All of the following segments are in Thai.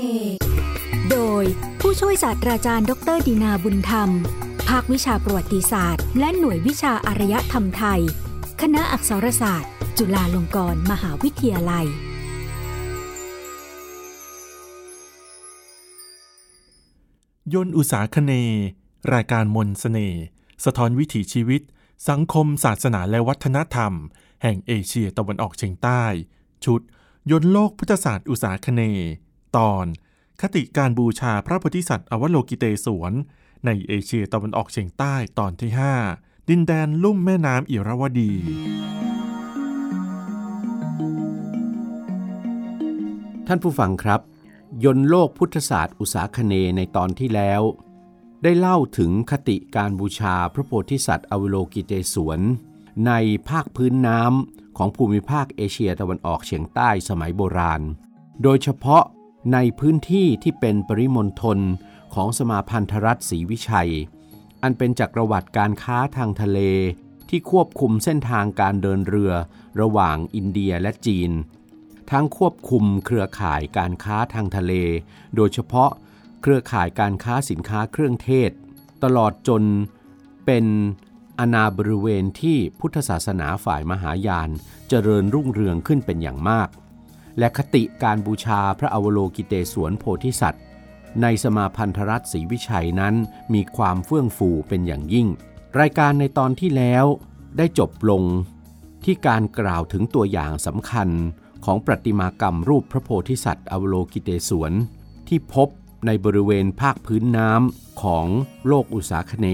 เนโดยผู้ช่วยศาสตราจารย์ ดรดีนาบุญธรรม ภาควิชาประวัติศาสตร์ และหน่วยวิชาอารยธรรมไทย คณะอักษรศาสตร์ จุฬาลงกรณ์มหาวิทยาลัย ยนอุตสาคเน รายการมนสเสน่ห์สะท้อนวิถีชีวิต สังคม ศาสนาและวัฒนธรรม แห่งเอเชียตะวันออกเฉียงใต้ ชุด ยนโลกพุทธศาสตร์อุตสาคเน ตอนคติการบูชาพระโพธิสัตว์อวโลกิเตศวน ในเอเชียตะวันออกเฉียงใต้ตอนที่ 5 ดินแดนลุ่มแม่น้ำอิระวดี ท่านผู้ฟังครับ ยนโลกพุทธศาสตร์อุตสาคเนในตอนที่แล้ว ได้เล่าถึงคติการบูชาพระโพธิสัตว์อวโลกิเตศวน ในภาคพื้นน้ำของภูมิภาคเอเชียตะวันออกเฉียงใต้สมัยโบราณ โดยเฉพาะ ในพื้นที่ที่เป็นปริมณฑลของสมาพันธรัฐศรีวิชัย อันเป็นจักรวรรดิการค้าทางทะเลที่ควบคุมเส้นทางการเดินเรือระหว่างอินเดียและจีน ทั้งควบคุมเครือข่ายการค้าทางทะเล โดยเฉพาะเครือข่ายการค้าสินค้าเครื่องเทศ ตลอดจนเป็นอาณาบริเวณที่พุทธศาสนาฝ่ายมหายานเจริญรุ่งเรืองขึ้นเป็นอย่างมาก และคติการบูชาพระอวโลกิเตศวนโพธิสัตว์ ในสมาพันธรัฐศรีวิชัยนั้นมีความเฟื่องฟูเป็นอย่างยิ่ง รายการในตอนที่แล้วได้จบลงที่การกล่าวถึงตัวอย่างสำคัญของประติมากรรมรูปพระโพธิสัตว์อวโลกิเตศวน ที่พบในบริเวณภาคพื้นน้ำของโลกอุษาคเน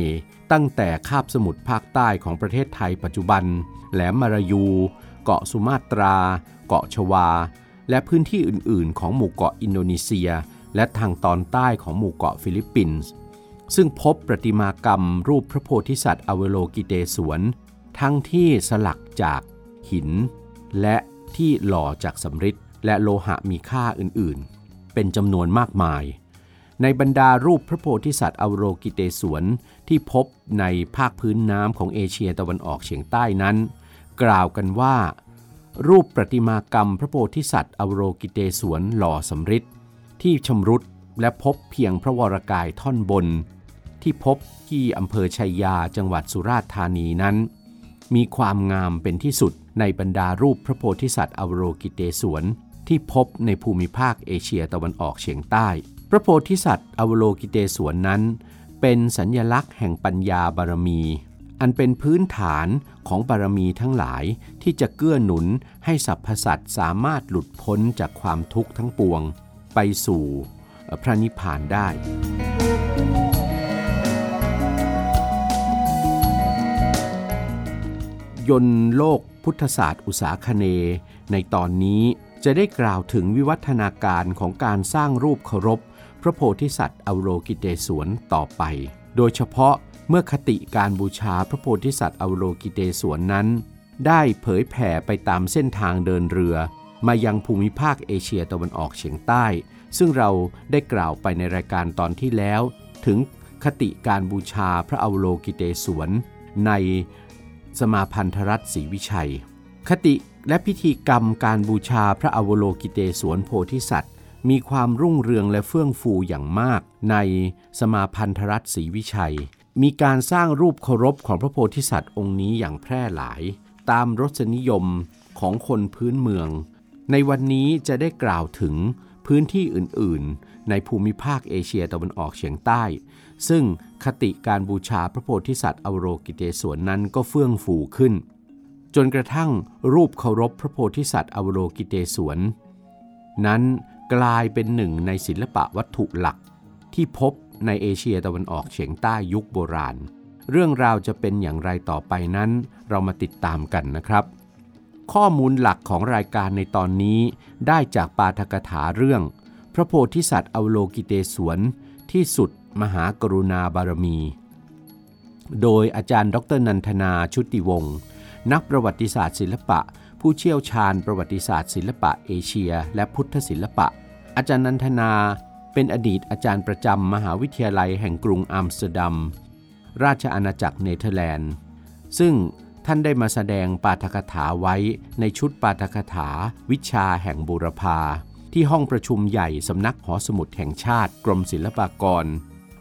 ตั้งแต่คาบสมุทรภาคใต้ของประเทศไทยปัจจุบัน แหลมมารายู เกาะสุมาตรา เกาะชวา และพื้นที่อื่น ๆ ของหมู่เกาะอินโดนีเซีย และทางตอนใต้ของหมู่เกาะฟิลิปปินส์ซึ่งพบประติมากรรมรูปพระโพธิสัตว์อเวโลกิเตศวน ทั้งที่สลักจากหิน และที่หล่อจากสำริดและโลหะมีค่าอื่น ๆ เป็นจำนวนมากมาย ในบรรดารูปพระโพธิสัตว์อเวโลกิเตศวนที่พบในภาคพื้นน้ำของเอเชียตะวันออกเฉียงใต้นั้น กล่าวกันว่า รูปประติมากรรมพระโพธิสัตว์อวโลกิเตศวนหล่อสำริดที่ชำรุดและพบเพียงพระวรกายท่อนบน ที่พบที่อำเภอชัยยาจังหวัดสุราษฎร์ธานีนั้น มีความงามเป็นที่สุดในบรรดารูปพระโพธิสัตว์อวโรกิเตศวนที่พบในภูมิภาคเอเชียตะวันออกเฉียงใต้ พระโพธิสัตว์อวโรกิเตศวนนั้น เป็นสัญญลักษณ์แห่งปัญญาบารมี อันเป็นพื้นฐานของบารมีทั้งหลายที่จะเกื้อหนุนให้สรรพสัตว์สามารถหลุดพ้นจากความทุกข์ทั้งปวง ไปสู่พระนิพพานได้ ยนโลกพุทธศาสตร์อุตสาคเน ในตอนนี้จะได้กล่าวถึงวิวัฒนาการของการสร้างรูปเคารพ พระโพธิสัตว์อโลกิเตศวนต่อไป โดยเฉพาะ เมื่อคติการบูชาพระโพธิสัตว์อวโลกิเตศวนนั้น ได้เผยแผ่ไปตามเส้นทางเดินเรือ มายังภูมิภาคเอเชียตะวันออกเฉียงใต้ ซึ่งเราได้กล่าวไปในรายการตอนที่แล้ว ถึงคติการบูชาพระอวโลกิเตศวน ในสมาพันธรัฐศรีวิชัย คติและพิธีกรรมการบูชาพระอวโลกิเตศวนโพธิสัตว์ มีความรุ่งเรืองและเฟื่องฟูอย่างมากในสมาพันธรัฐศรีวิชัย มีการสร้างรูปเคารพของพระโพธิสัตว์องค์นี้อย่างแพร่หลาย ตามรสนิยมของคนพื้นเมือง ในวันนี้จะได้กล่าวถึงพื้นที่อื่น ๆ ในภูมิภาคเอเชียตะวันออกเฉียงใต้ ซึ่งคติการบูชาพระโพธิสัตว์อวโรกิเตศวนนั้นก็เฟื่องฟูขึ้น จนกระทั่งรูปเคารพพระโพธิสัตว์อวโรกิเตศวนนั้นกลายเป็นหนึ่งในศิลปะวัตถุหลักที่พบ ในเอเชียตะวันออกเฉียงใต้ยุคโบราณ เรื่องราวจะเป็นอย่างไรต่อไปนั้น เรามาติดตามกันนะครับ ข้อมูลหลักของรายการในตอนนี้ ได้จากปาฐกถาเรื่อง พระโพธิสัตว์อวโลกิเตศวรที่สุดมหากรุณาบารมี โดยอาจารย์ดรนันทนาชุติวงศ์นักประวัติศาสตร์ศิลปะ ผู้เชี่ยวชาญประวัติศาสตร์ศิลปะเอเชีย และพุทธศิลปะ อาจารย์นันทนา เป็นอดีตอาจารย์ประจำมหาวิทยาลัยแห่งกรุงอัมสเตอร์ดัม ราชอาณาจักรเนเธอร์แลนด์ ซึ่งท่านได้มาแสดงปาฐกถาไว้ในชุดปาฐกถา วิชาแห่งบูรพา ที่ห้องประชุมใหญ่สำนักหอสมุดแห่งชาติกรมศิลปากร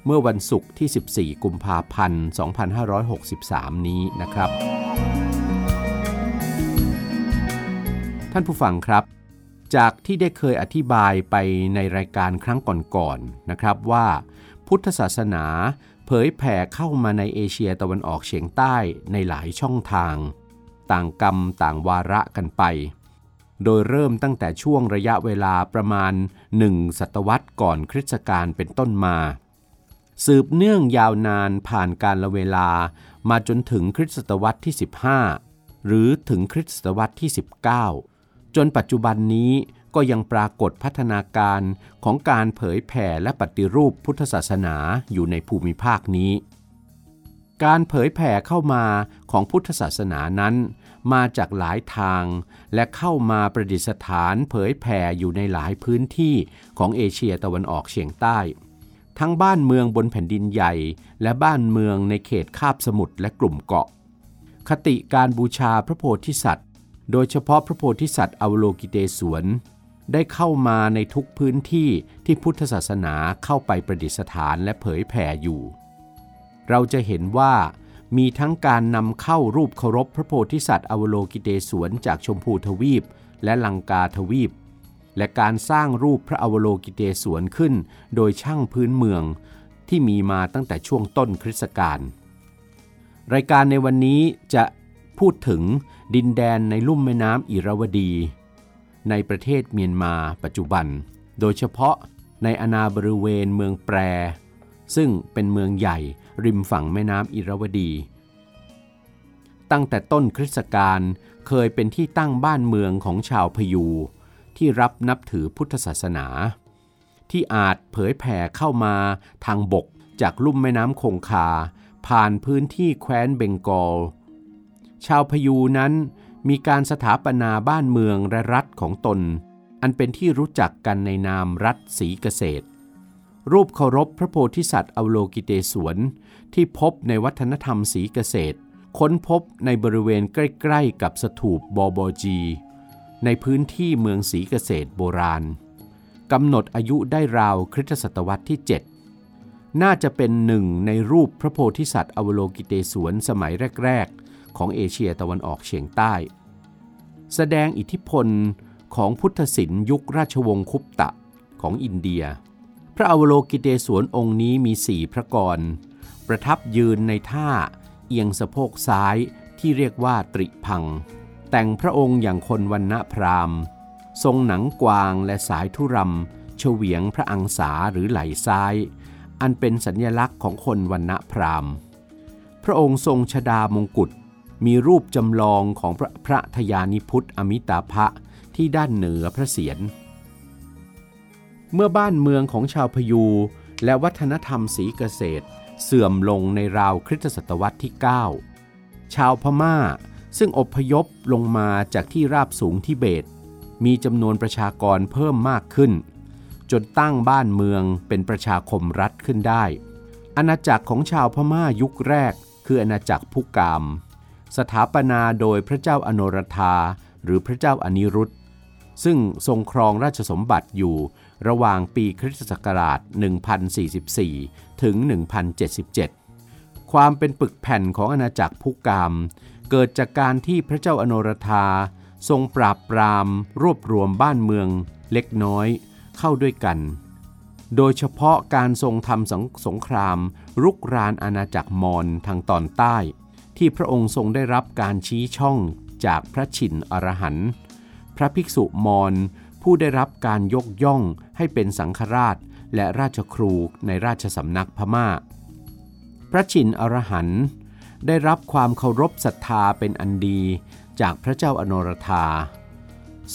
เมื่อวันศุกร์ที่ 14 กุมภาพันธ์ 2563 นี้นะครับ ท่านผู้ฟังครับ จากที่ได้เคยอธิบายไปในรายการครั้งก่อนๆนนะครับว่า พุทธศาสนาเผยแผ่เข้ามาในเอเชียตะวันออกเฉียงใต้ในหลายช่องทาง ต่างกรรมต่างวาระกันไป โดยเริ่มตั้งแต่ช่วงระยะเวลาประมาณหนึ่งศตวรรษก่อนคริสตกาลเป็นต้นมา สืบเนื่องยาวนานผ่านการละเวลามาจนถึงคริสตศตวรรษที่ 15 หรือถึงคริสตศตวรรษที่ 19 จนปัจจุบันนี้ก็ยังปรากฏพัฒนาการของการเผยแผ่และปฏิรูปพุทธศาสนาอยู่ในภูมิภาคนี้ การเผยแผ่เข้ามาของพุทธศาสนานั้น มาจากหลายทาง และเข้ามาประดิษฐานเผยแผ่อยู่ในหลายพื้นที่ของเอเชียตะวันออกเฉียงใต้ ทั้งบ้านเมืองบนแผ่นดินใหญ่ และบ้านเมืองในเขตคาบสมุทรและกลุ่มเกาะ คติการบูชาพระโพธิสัตว์ โดยเฉพาะพระโพธิสัตว์อวโลกิเตศวน ได้เข้ามาในทุกพื้นที่ที่พุทธศาสนาเข้าไปประดิษฐานและเผยแผ่อยู่ เราจะเห็นว่ามีทั้งการนำเข้ารูปเคารพพระโพธิสัตว์อวโลกิเตศวนจากชมพูทวีปและลังกาทวีป และการสร้างรูปพระอวโลกิเตศวนขึ้น โดยช่างพื้นเมืองที่มีมาตั้งแต่ช่วงต้นคริสตกาลรายการในวันนี้จะ พูดถึงดินแดนในลุ่มแม่น้ำอิราวดี ในประเทศเมียนมาปัจจุบัน โดยเฉพาะในอนาบริเวณเมืองแปร ซึ่งเป็นเมืองใหญ่ริมฝั่งแม่น้ำอิราวดี ตั้งแต่ต้นคริสตกาลเคยเป็นที่ตั้งบ้านเมืองของชาวพยูที่รับนับถือพุทธศาสนา ที่อาจเผยแผ่เข้ามาทางบกจากลุ่มแม่น้ำคงคา ผ่านพื้นที่แคว้นเบงกอล ชาวพยูนั้นมีการสถาปนาบ้านเมืองและรัฐของตน อันเป็นที่รู้จักกันในนามรัฐศรีเกษตร รูปเคารพพระโพธิสัตว์อวโลกิเตศวนที่พบในวัฒนธรรมศรีเกษตร ค้นพบในบริเวณใกล้ๆกับสถูปบอบจี ในพื้นที่เมืองศรีเกษตรโบราณกำหนดอายุได้ราวคริสตศตวรรษที่ 7 น่าจะเป็นหนึ่งในรูปพระโพธิสัตว์อวโลกิเตศวนสมัยแรกๆ ของเอเชียตะวันออกเฉียงใต้ แสดงอิทธิพลของพุทธศิลป์ยุคราชวงศ์คุปตะของอินเดีย พระอวโลกิเตศวนองค์นี้มีสี่พระกร ประทับยืนในท่าเอียงสะโพกซ้ายที่เรียกว่าตริพัง แต่งพระองค์อย่างคนวันณะพราหมณ์ ทรงหนังกวางและสายทุรำเฉวียงพระอังสาหรือไหลซ้าย อันเป็นสัญญลักษณ์ของคนวันณะพราหมณ์ พระองค์ทรงชดามงกุฎ มีรูปจำลองของพระพระทยานิพุทธอมิตาภะที่ด้านเหนือพระเศียร เมื่อบ้านเมืองของชาวพยู และวัฒนธรรมสีเกษตร เสื่อมลงในราวคริสตศตวรรษที่ 9 ชาวพม่าซึ่งอพยพลงมาจากที่ราบสูงทิเบต มีจำนวนประชากรเพิ่มมากขึ้น จนตั้งบ้านเมืองเป็นประชาคมรัฐขึ้นได้ อาณาจักรของชาวพม่ายุคแรกคืออาณาจักรพุกาม สถาปนาโดยพระเจ้าอโนรธาหรือพระเจ้าอนิรุตซึ่งทรงครองราชสมบัติอยู่ระหว่างปีคริสตศักราช 1044 ถึง 1077 ความเป็นปึกแผ่นของอาณาจักรพุกาม เกิดจากการที่พระเจ้าอโนรธาทรงปราบปราม รวบรวมบ้านเมืองเล็กน้อยเข้าด้วยกัน โดยเฉพาะการทรงทำสงสงครามรุกรานอาณาจักรมอญทางตอนใต้ ที่พระองค์ทรงได้รับการชี้ช่องจากพระชินอรหันต์พระภิกษุมอญผู้ได้รับการยกย่องให้เป็นสังฆราชและราชครูในราชสำนักพมา่า พระชินอรหันต์ได้รับความเคารพศรัทธาเป็นอันดีจากพระเจ้าอนรธา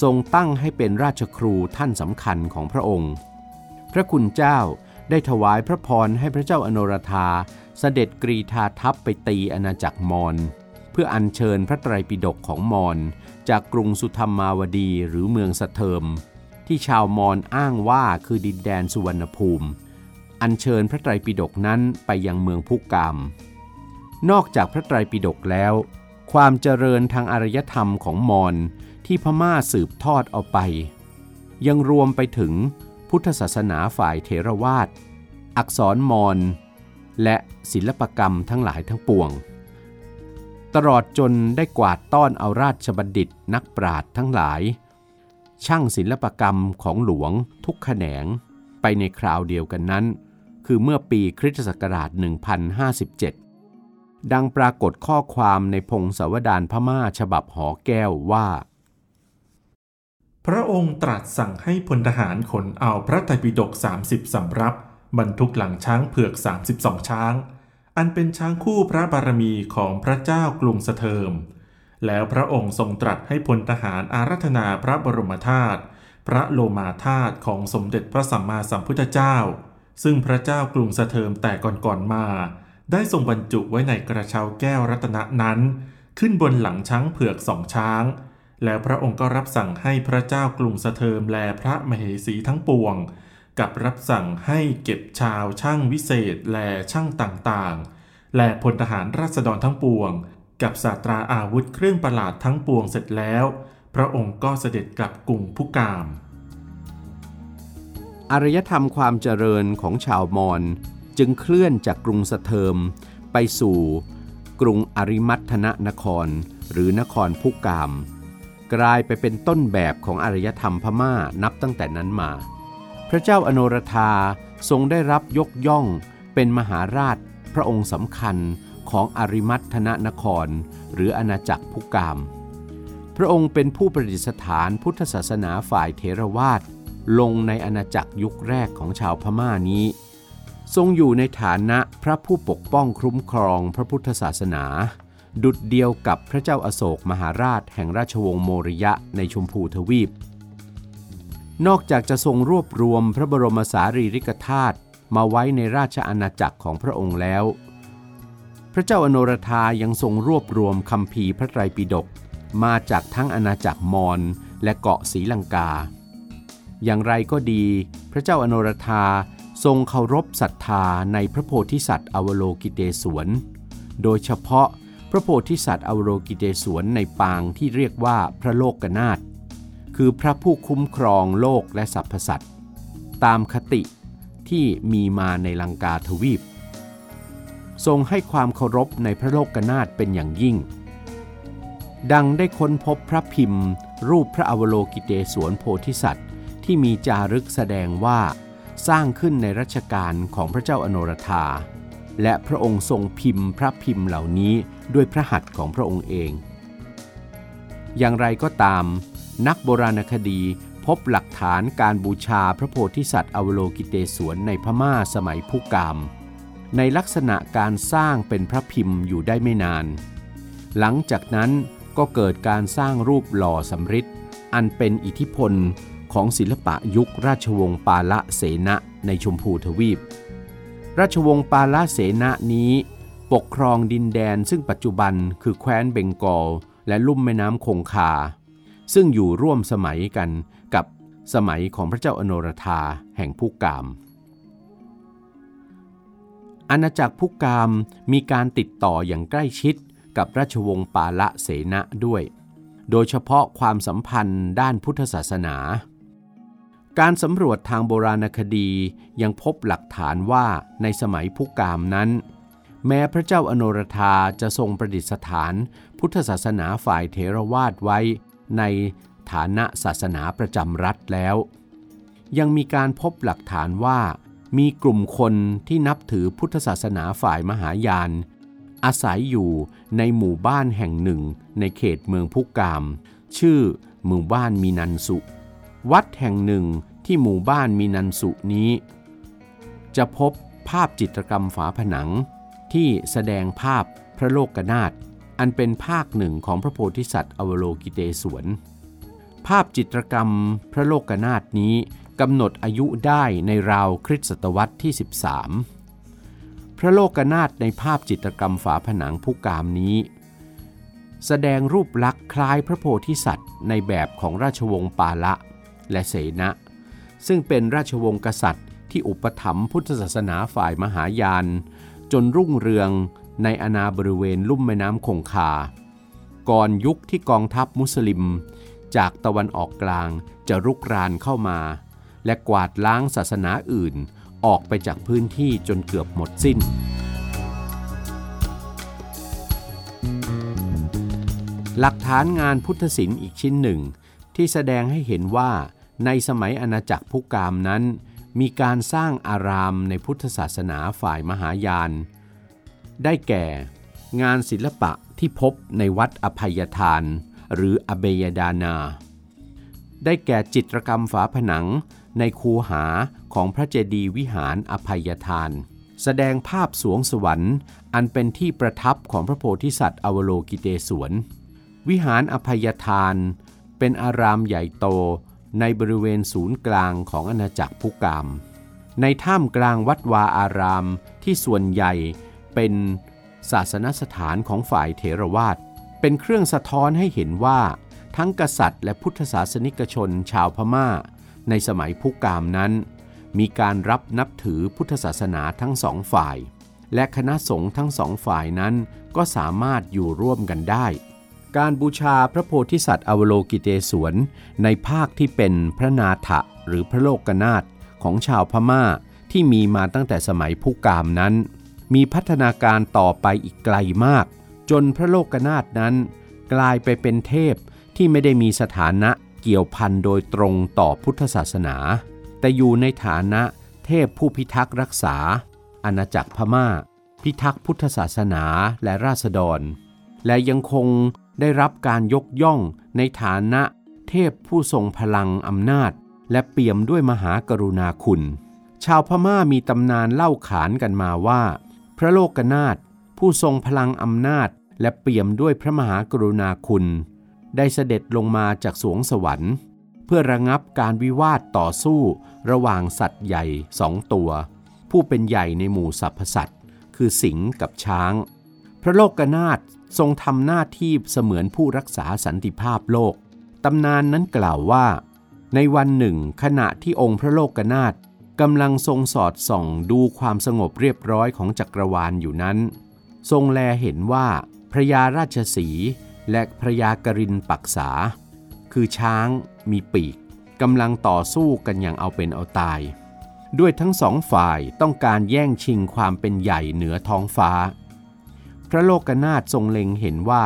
ทรงตั้งให้เป็นราชครูท่านสำคัญของพระองค์ พระคุณเจ้าได้ถวายพระพรให้พระเจ้าอนรธา เสด็จกรีธาทัพไปตีอาณาจักรมอญเพื่ออัญเชิญพระไตรปิฎกของมอญจากกรุงสุธรรมาวดีหรือเมืองสะเทิม ที่ชาวมอญอ้างว่าคือดินแดนสุวรรณภูมิ อัญเชิญพระไตรปิฎกนั้นไปยังเมืองพุกาม นอกจากพระไตรปิฎกแล้ว ความเจริญทางอารยธรรมของมอญที่พม่าสืบทอดเอาไป ยังรวมไปถึงพุทธศาสนาฝ่ายเทรวาสอักษรมอญ และศิลปกรรมทั้งหลายทั้งปวง ตลอดจนได้กวาดต้อนเอาราชบัณฑิตนักปราชญ์ทั้งหลาย ช่างศิลปกรรมของหลวงทุกแขนงไปในคราวเดียวกันนั้น คือเมื่อปีคริสตศักราช 1057 ดังปรากฏข้อความในพงศาวดารพม่าฉบับหอแก้วว่า พระองค์ตรัสสั่งให้พลทหารขนเอาพระไตรปิฎก30สำรับ บรรทุกหลังช้างเผือก 32 ช้าง อันเป็นช้างคู่พระบารมีของพระเจ้ากรุงสเทิม แล้วพระองค์ทรงตรัสให้พลทหารอารัธนาพระบรมธาตุพระโลมาธาตุของสมเด็จพระสัมมาสัมพุทธเจ้า ซึ่งพระเจ้ากรุงสเทิมแต่ก่อนๆมา ได้ทรงบรรจุไว้ในกระเช้าแก้วรัตนะนั้น ขึ้นบนหลังช้างเผือกสองช้าง แล้วพระองค์ก็รับสั่งให้พระเจ้ากรุงสเทิมแลพระมเหสีทั้งปวง กับรับสั่งให้เก็บชาวช่างวิเศษและช่างต่างๆ และพลทหารราษฎรทั้งปวง กับศาสตราอาวุธเครื่องประหลาดทั้งปวงเสร็จแล้ว พระองค์ก็เสด็จกลับกรุงพุกาม อารยธรรมความเจริญของชาวมอญจึงเคลื่อนจากกรุงสเทิม ไปสู่กรุงอริมัตนนคร หรือนครพุกาม กลายไปเป็นต้นแบบของอารยธรรมพม่านับตั้งแต่นั้นมา พระเจ้าอโนรธาทรงได้รับยกย่องเป็นมหาราชพระองค์สำคัญของอริมัตนนคร หรืออาณาจักรพุกาม พระองค์เป็นผู้ประดิษฐานพุทธศาสนาฝ่ายเทรวาสลงในอาณาจักรยุคแรกของชาวพม่านี้ ทรงอยู่ในฐานะพระผู้ปกป้องคุ้มครองพระพุทธศาสนา ดุดเดียวกับพระเจ้าอาโศกมหาราชแห่งราชวงศ์โมริยะในชมพูทวีป นอกจากจะทรงรวบรวมพระบรมสารีริกธาตุมาไว้ในราชอาณาจักรของพระองค์แล้ว พระเจ้าอโนรธายังทรงรวบรวมคำพีพระไตรปิฎกมาจากทั้งอาณาจักรมอญและเกาะศรีลังกา อย่างไรก็ดี พระเจ้าอโนรธาทรงเคารพศรัทธาในพระโพธิสัตว์อวโลกิเตศวน โดยเฉพาะพระโพธิสัตว์อวโลกิเตศวนในปางที่เรียกว่าพระโลกนาถ คือพระผู้คุ้มครองโลกและสรรพสัตว์ตามคติที่มีมาในลังกาทวีป ทรงให้ความเคารพในพระโลกนาถเป็นอย่างยิ่ง ดังได้ค้นพบพระพิมพ์ รูปพระอวโลกิเตศวนโพธิสัตว์ ที่มีจารึกแสดงว่า สร้างขึ้นในรัชกาลของพระเจ้าอโนรธา และพระองค์ทรงพิมพ์พระพิมพ์เหล่านี้ด้วยพระหัตถ์ของพระองค์เอง อย่างไรก็ตาม นักโบราณคดีพบหลักฐานการบูชาพระโพธิสัตว์อวโลกิเตศวนในพม่าสมัยพุกาม ในลักษณะการสร้างเป็นพระพิมพ์อยู่ได้ไม่นาน หลังจากนั้นก็เกิดการสร้างรูปหล่อสำริดอันเป็นอิทธิพลของศิลปะยุคราชวงศ์ปาละเสนะในชมพูทวีป ราชวงศ์ปาละเสนะนี้ปกครองดินแดนซึ่งปัจจุบันคือแคว้นเบงกอลและลุ่มแม่น้ำคงคา ซึ่งอยู่ร่วมสมัยกันกับสมัยของพระเจ้าอโนรธาแห่งพุกาม อาณาจักรพุกามมีการติดต่ออย่างใกล้ชิดกับราชวงศ์ปาละเสนะด้วย โดยเฉพาะความสัมพันธ์ด้านพุทธศาสนา การสำรวจทางโบราณคดียังพบหลักฐานว่าในสมัยพุกามนั้น แม้พระเจ้าอโนรธาจะทรงประดิษฐาน พุทธศาสนาฝ่ายเทรวาสไว้ ในฐานะศาสนาประจำรัฐแล้ว ยังมีการพบหลักฐานว่ามีกลุ่มคนที่นับถือพุทธศาสนาฝ่ายมหายาน อาศัยอยู่ในหมู่บ้านแห่งหนึ่งในเขตเมืองพุกาม ชื่อหมู่บ้านมีนันสุ วัดแห่งหนึ่งที่หมู่บ้านมีนันสุนี้ จะพบภาพจิตรกรรมฝาผนังที่แสดงภาพพระโลกนาถ อันเป็นภาคหนึ่งของพระโพธิสัตว์อวโลกิเตศวน ภาพจิตรกรรมพระโลกนาถนี้กำหนดอายุได้ในราวคริสตศตวรรษที่ 13 พระโลกนาถในภาพจิตรกรรมฝาผนังผู้กามนี้ แสดงรูปลักษณ์คล้ายพระโพธิสัตว์ ในแบบของราชวงศ์ปาละและเสนะ ซึ่งเป็นราชวงศ์กษัตริย์ที่อุปถัมภ์พุทธศาสนาฝ่ายมหายาน จนรุ่งเรือง ในอาณาบริเวณลุ่มแม่น้ำคงคา ก่อนยุคที่กองทัพมุสลิม จากตะวันออกกลางจะรุกรานเข้ามา และกวาดล้างศาสนาอื่นออกไปจากพื้นที่จนเกือบหมดสิ้น หลักฐานงานพุทธศิลป์อีกชิ้นหนึ่ง ที่แสดงให้เห็นว่าในสมัยอาณาจักรพุกามนั้น มีการสร้างอารามในพุทธศาสนาฝ่ายมหายาน ได้แก่ งานศิลปะที่พบในวัดอภัยทาน หรืออเบยดานา ได้แก่จิตรกรรมฝาผนังในคูหาของพระเจดีย์วิหารอภัยทาน แสดงภาพสวงสวรรค์ อันเป็นที่ประทับของพระโพธิสัตว์อวโลกิเตศวน วิหารอภัยทาน เป็นอารามใหญ่โตในบริเวณศูนย์กลางของอาณาจักรพุกาม ในถ้ำกลางวัดวาอารามที่ส่วนใหญ่ เป็นศาสนสถานของฝ่ายเถรวาทเป็นเครื่องสะท้อนให้เห็นว่า ทั้งกษัตริย์และพุทธศาสนิกชนชาวพม่า ในสมัยพุกามนั้น มีการรับนับถือพุทธศาสนาทั้งสองฝ่าย และคณะสงฆ์ทั้งสองฝ่ายนั้นก็สามารถอยู่ร่วมกันได้ การบูชาพระโพธิสัตว์อวโลกิเตศวนในภาคที่เป็นพระนาถะหรือพระโลกนาถของชาวพม่าที่มีมาตั้งแต่สมัยพุกามนั้น มีพัฒนาการต่อไปอีกไกลมาก จนพระโลกนาถนั้น กลายไปเป็นเทพที่ไม่ได้มีสถานะเกี่ยวพันโดยตรงต่อพุทธศาสนา แต่อยู่ในฐานะเทพผู้พิทักษ์รักษา อาณาจักรพม่า พิทักษ์พุทธศาสนาและราษฎร และยังคงได้รับการยกย่องในฐานะเทพผู้ทรงพลังอำนาจ และเปี่ยมด้วยมหากรุณาคุณ ชาวพม่ามีตำนานเล่าขานกันมาว่า พระโลกนาถผู้ทรงพลังอำนาจและเปี่ยมด้วยพระมหากรุณาคุณ ได้เสด็จลงมาจากสวงสวรรค์ เพื่อระงับการวิวาทต่อสู้ระหว่างสัตว์ใหญ่สองตัว ผู้เป็นใหญ่ในหมู่สรรพสัตว์คือสิงห์กับช้าง พระโลกนาถทรงทำหน้าที่เสมือนผู้รักษาสันติภาพโลกตำนานนั้นกล่าวว่า ในวันหนึ่งขณะที่องค์พระโลกนาถ กำลังทรงสอดส่องดูความสงบเรียบร้อยของจักรวาลอยู่นั้น ทรงแลเห็นว่าพระยาราชสีและพระยากรินปักษา คือช้างมีปีกกำลังต่อสู้กันอย่างเอาเป็นเอาตาย ด้วยทั้งสองฝ่ายต้องการแย่งชิงความเป็นใหญ่เหนือท้องฟ้า พระโลกนาถทรงเล็งเห็นว่า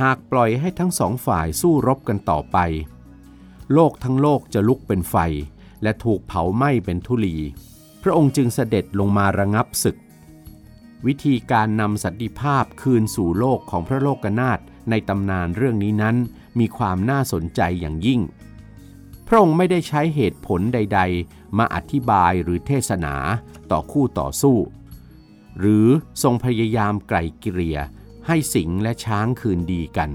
หากปล่อยให้ทั้งสองฝ่ายสู้รบกันต่อไป โลกทั้งโลกจะลุกเป็นไฟ และถูกเผาไหม้เป็นทุลี พระองค์จึงเสด็จลงมาระงับศึก วิธีการนำสันติภาพคืนสู่โลกของพระโลกนาถในตำนานเรื่องนี้นั้นมีความน่าสนใจอย่างยิ่ง พระองค์ไม่ได้ใช้เหตุผลใด ๆ มาอธิบายหรือเทศนาต่อคู่ต่อสู้ หรือทรงพยายามไกล่เกลี่ยให้สิงและช้างคืนดีกัน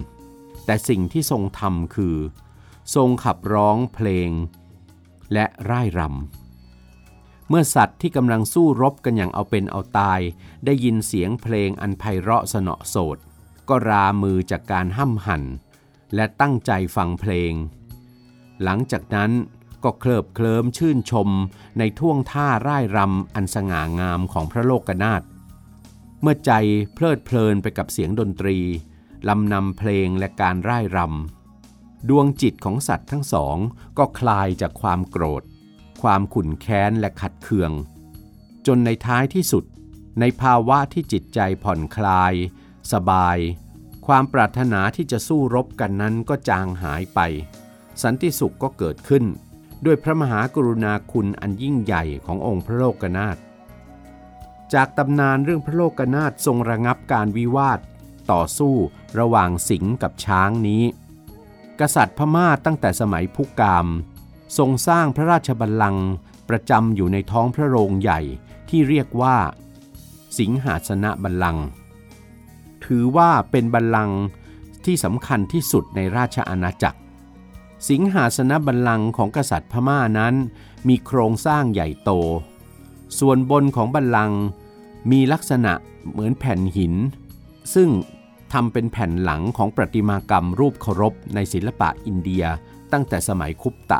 แต่สิ่งที่ทรงทำคือ ทรงขับร้องเพลง และร่ายรำ เมื่อสัตว์ที่กำลังสู้รบกันอย่างเอาเป็นเอาตาย ได้ยินเสียงเพลงอันไพเราะสนอโสด ก็รามือจากการห้ำหั่นและตั้งใจฟังเพลง หลังจากนั้นก็เคลิบเคลิ้มชื่นชมในท่วงท่าร่ายรำอันสง่างามของพระโลกนาถ เมื่อใจเพลิดเพลินไปกับเสียงดนตรีลำนำเพลงและการร่ายรำ ดวงจิตของสัตว์ทั้งสองก็คลายจากความโกรธ ความขุ่นแค้นและขัดเคือง จนในท้ายที่สุด ในภาวะที่จิตใจผ่อนคลาย สบาย ความปรารถนาที่จะสู้รบกันนั้นก็จางหายไป สันติสุขก็เกิดขึ้น ด้วยพระมหากรุณาคุณอันยิ่งใหญ่ขององค์พระโลกนาถจากตำนานเรื่องพระโลกนาถทรงระงับการวิวาท ต่อสู้ระหว่างสิงห์กับช้างนี้ กษัตริย์พม่าตั้งแต่สมัยพุกามทรงสร้างพระราชบัลลังก์ประจำอยู่ในท้องพระโรงใหญ่ที่เรียกว่า สิงหาสนะบัลลังก์ถือว่าเป็นบัลลังก์ที่สำคัญที่สุดในราชอาณาจักร สิงหาสนบัลลังก์ของกษัตริย์พม่านั้น มีโครงสร้างใหญ่โต ส่วนบนของบัลลังก์มีลักษณะเหมือนแผ่นหิน ซึ่ง ทำเป็นแผ่นหลังของประติมากรรมรูปเคารพในศิลปะอินเดีย ตั้งแต่สมัยคุปตะ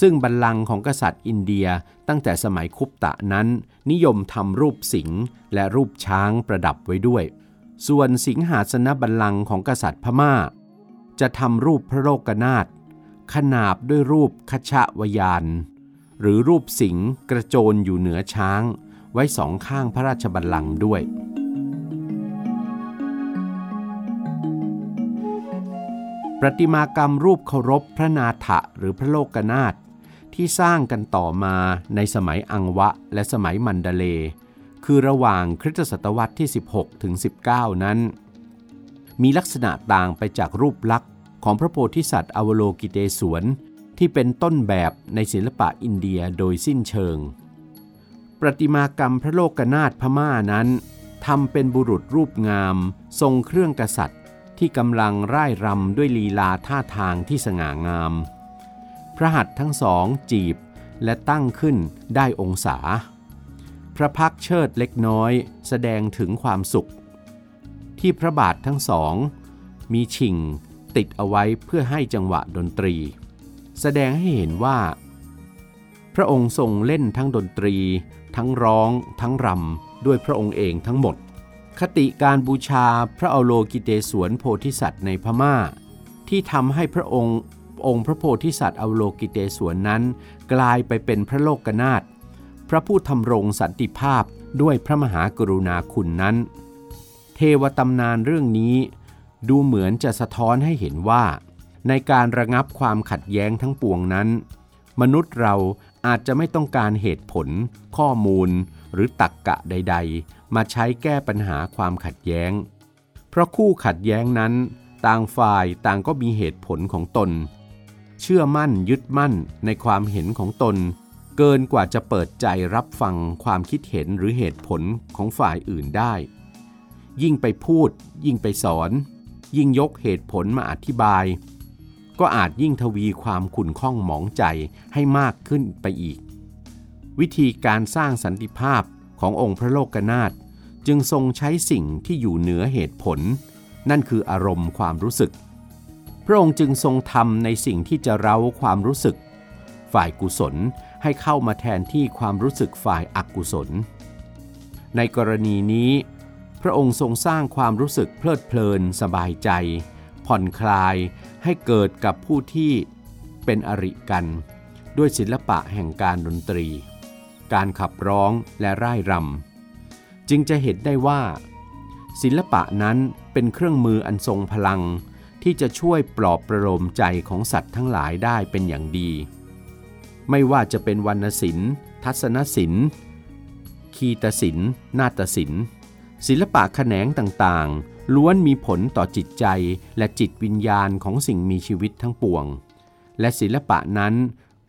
ซึ่งบัลลังก์ของกษัตริย์อินเดียตั้งแต่สมัยคุปตะนั้น นิยมทำรูปสิงห์และรูปช้างประดับไว้ด้วย ส่วนสิงหาสนบัลลังก์ของกษัตริย์พม่า จะทำรูปพระโลกนาถขนาบด้วยรูปคชะวยาน หรือรูปสิงห์กระโจนอยู่เหนือช้าง ไว้สองข้างพระราชบัลลังก์ด้วย ประติมากรรมรูปเคารพพระนาถะหรือพระโลกนาถที่สร้างกันต่อมาในสมัยอังวะและสมัยมันดเล คือระหว่างคริสตศตวรรษที่ 16 ถึง 19 นั้น มีลักษณะต่างไปจากรูปลักษณ์ของพระโพธิสัตว์อวโลกิเตศวนที่เป็นต้นแบบในศิลปะอินเดียโดยสิ้นเชิง ประติมากรรมพระโลกนาถพม่านั้นทำเป็นบุรุษรูปงาม ทรงเครื่องกษัตริย์ ที่กำลังร่ายรำด้วยลีลาท่าทางที่สง่างาม พระหัตถ์ทั้งสองจีบและตั้งขึ้นได้องศา พระพักเชิดเล็กน้อยแสดงถึงความสุข ที่พระบาททั้งสอง มีชิงติดเอาไว้เพื่อให้จังหวะดนตรี แสดงให้เห็นว่า พระองค์ทรงเล่นทั้งดนตรี ทั้งร้อง ทั้งรำด้วยพระองค์เองทั้งหมด คติการบูชาพระอโลกิเตศวนโพธิสัตว์ในพม่า ที่ทำให้พระองค์องค์พระโพธิสัตว์อโลกิเตศวนนั้น กลายไปเป็นพระโลกนาถพระผู้ทำรงสันติภาพด้วยพระมหากรุณาคุณนั้น เทวตำนานเรื่องนี้ ดูเหมือนจะสะท้อนให้เห็นว่า ในการระงับความขัดแย้งทั้งปวงนั้น มนุษย์เราอาจจะไม่ต้องการเหตุผล ข้อมูล หรือตักกะใดๆ มาใช้แก้ปัญหาความขัดแย้ง เพราะคู่ขัดแย้งนั้น ต่างฝ่ายต่างก็มีเหตุผลของตน เชื่อมั่นยึดมั่นในความเห็นของตน เกินกว่าจะเปิดใจรับฟังความคิดเห็นหรือเหตุผลของฝ่ายอื่นได้ ยิ่งไปพูด ยิ่งไปสอน ยิ่งยกเหตุผลมาอธิบาย ก็อาจยิ่งทวีความขุ่นข้องหมองใจให้มากขึ้นไปอีกวิธีการสร้างสันติภาพ ขององค์พระโลกนาถจึงทรงใช้สิ่งที่อยู่เหนือเหตุผล นั่นคืออารมณ์ความรู้สึก พระองค์จึงทรงทำในสิ่งที่จะเร้าความรู้สึก ฝ่ายกุศลให้เข้ามาแทนที่ความรู้สึกฝ่ายอกุศล ในกรณีนี้ พระองค์ทรงสร้างความรู้สึกเพลิดเพลินสบายใจ ผ่อนคลายให้เกิดกับผู้ที่เป็นอริกัน ด้วยศิลปะแห่งการดนตรี การขับร้องและร่ายรำจึงจะเห็นได้ว่า ศิลปะนั้นเป็นเครื่องมืออันทรงพลัง ที่จะช่วยปลอบประโลมใจของสัตว์ทั้งหลายได้เป็นอย่างดี ไม่ว่าจะเป็นวรรณศิลป์ทัศนศิลป์ คีตศิลป์ นาฏศิลป์ ศิลปะแขนงต่างๆ ล้วนมีผลต่อจิตใจและจิตวิญญาณของสิ่งมีชีวิตทั้งปวง และศิลปะนั้น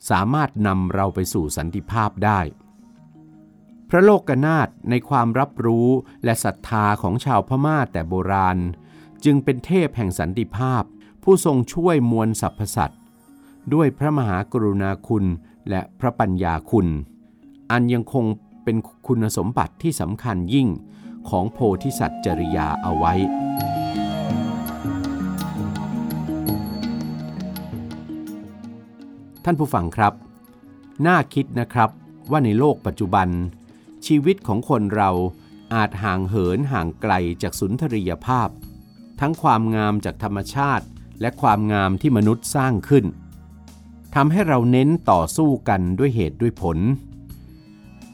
สามารถนำเราไปสู่สันติภาพได้ พระโลกนาถในความรับรู้และศรัทธาของชาวพม่าแต่โบราณ จึงเป็นเทพแห่งสันติภาพ ผู้ทรงช่วยมวลสรรพสัตว์ด้วยพระมหากรุณาคุณและพระปัญญาคุณ อันยังคงเป็นคุณสมบัติที่สำคัญยิ่งของโพธิสัตว์จริยาเอาไว้ ท่านผู้ฟังครับ น่าคิดนะครับว่าในโลกปัจจุบัน ชีวิตของคนเราอาจห่างเหินห่างไกลจากสุนทรียภาพ ทั้งความงามจากธรรมชาติ และความงามที่มนุษย์สร้างขึ้นทำให้เราเน้นต่อสู้กันด้วยเหตุด้วยผล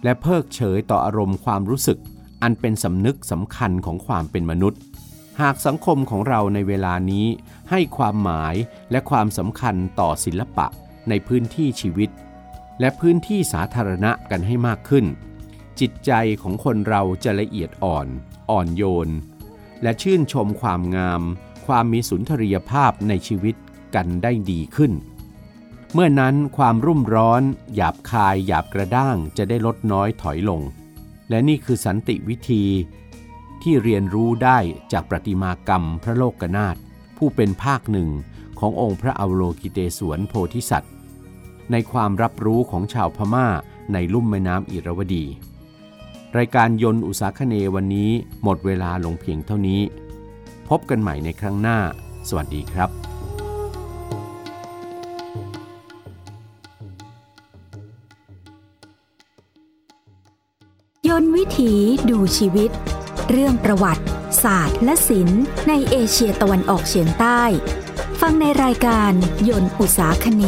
และเพิกเฉยต่ออารมณ์ความรู้สึก อันเป็นสำนึกสำคัญของความเป็นมนุษย์ หากสังคมของเราในเวลานี้ให้ความหมายและความสำคัญต่อศิลปะในพื้นที่ชีวิต และพื้นที่สาธารณะกันให้มากขึ้น จิตใจของคนเราจะละเอียดอ่อน อ่อนโยน และชื่นชมความงาม ความมีสุนทรียภาพในชีวิตกันได้ดีขึ้น เมื่อนั้นความรุ่มร้อน หยาบคาย หยาบกระด้างจะได้ลดน้อยถอยลง และนี่คือสันติวิธีที่เรียนรู้ได้จากประติมากรรมพระโลกนาถผู้เป็นภาคหนึ่งขององค์พระอวโลกิเตศวนโพธิสัตว์ ในความรับรู้ของชาวพม่าในลุ่มแม่น้ำอิระวดี รายการยนต์อุตสาคเนวันนี้หมดเวลาลงเพียงเท่านี้ พบกันใหม่ในครั้งหน้า สวัสดีครับยนต์วิถีดูชีวิต เรื่องประวัติ ศาสตร์ และศิลป์ในเอเชียตะวันออกเฉียงใต้ ฟังในรายการยนต์อุตสาคเน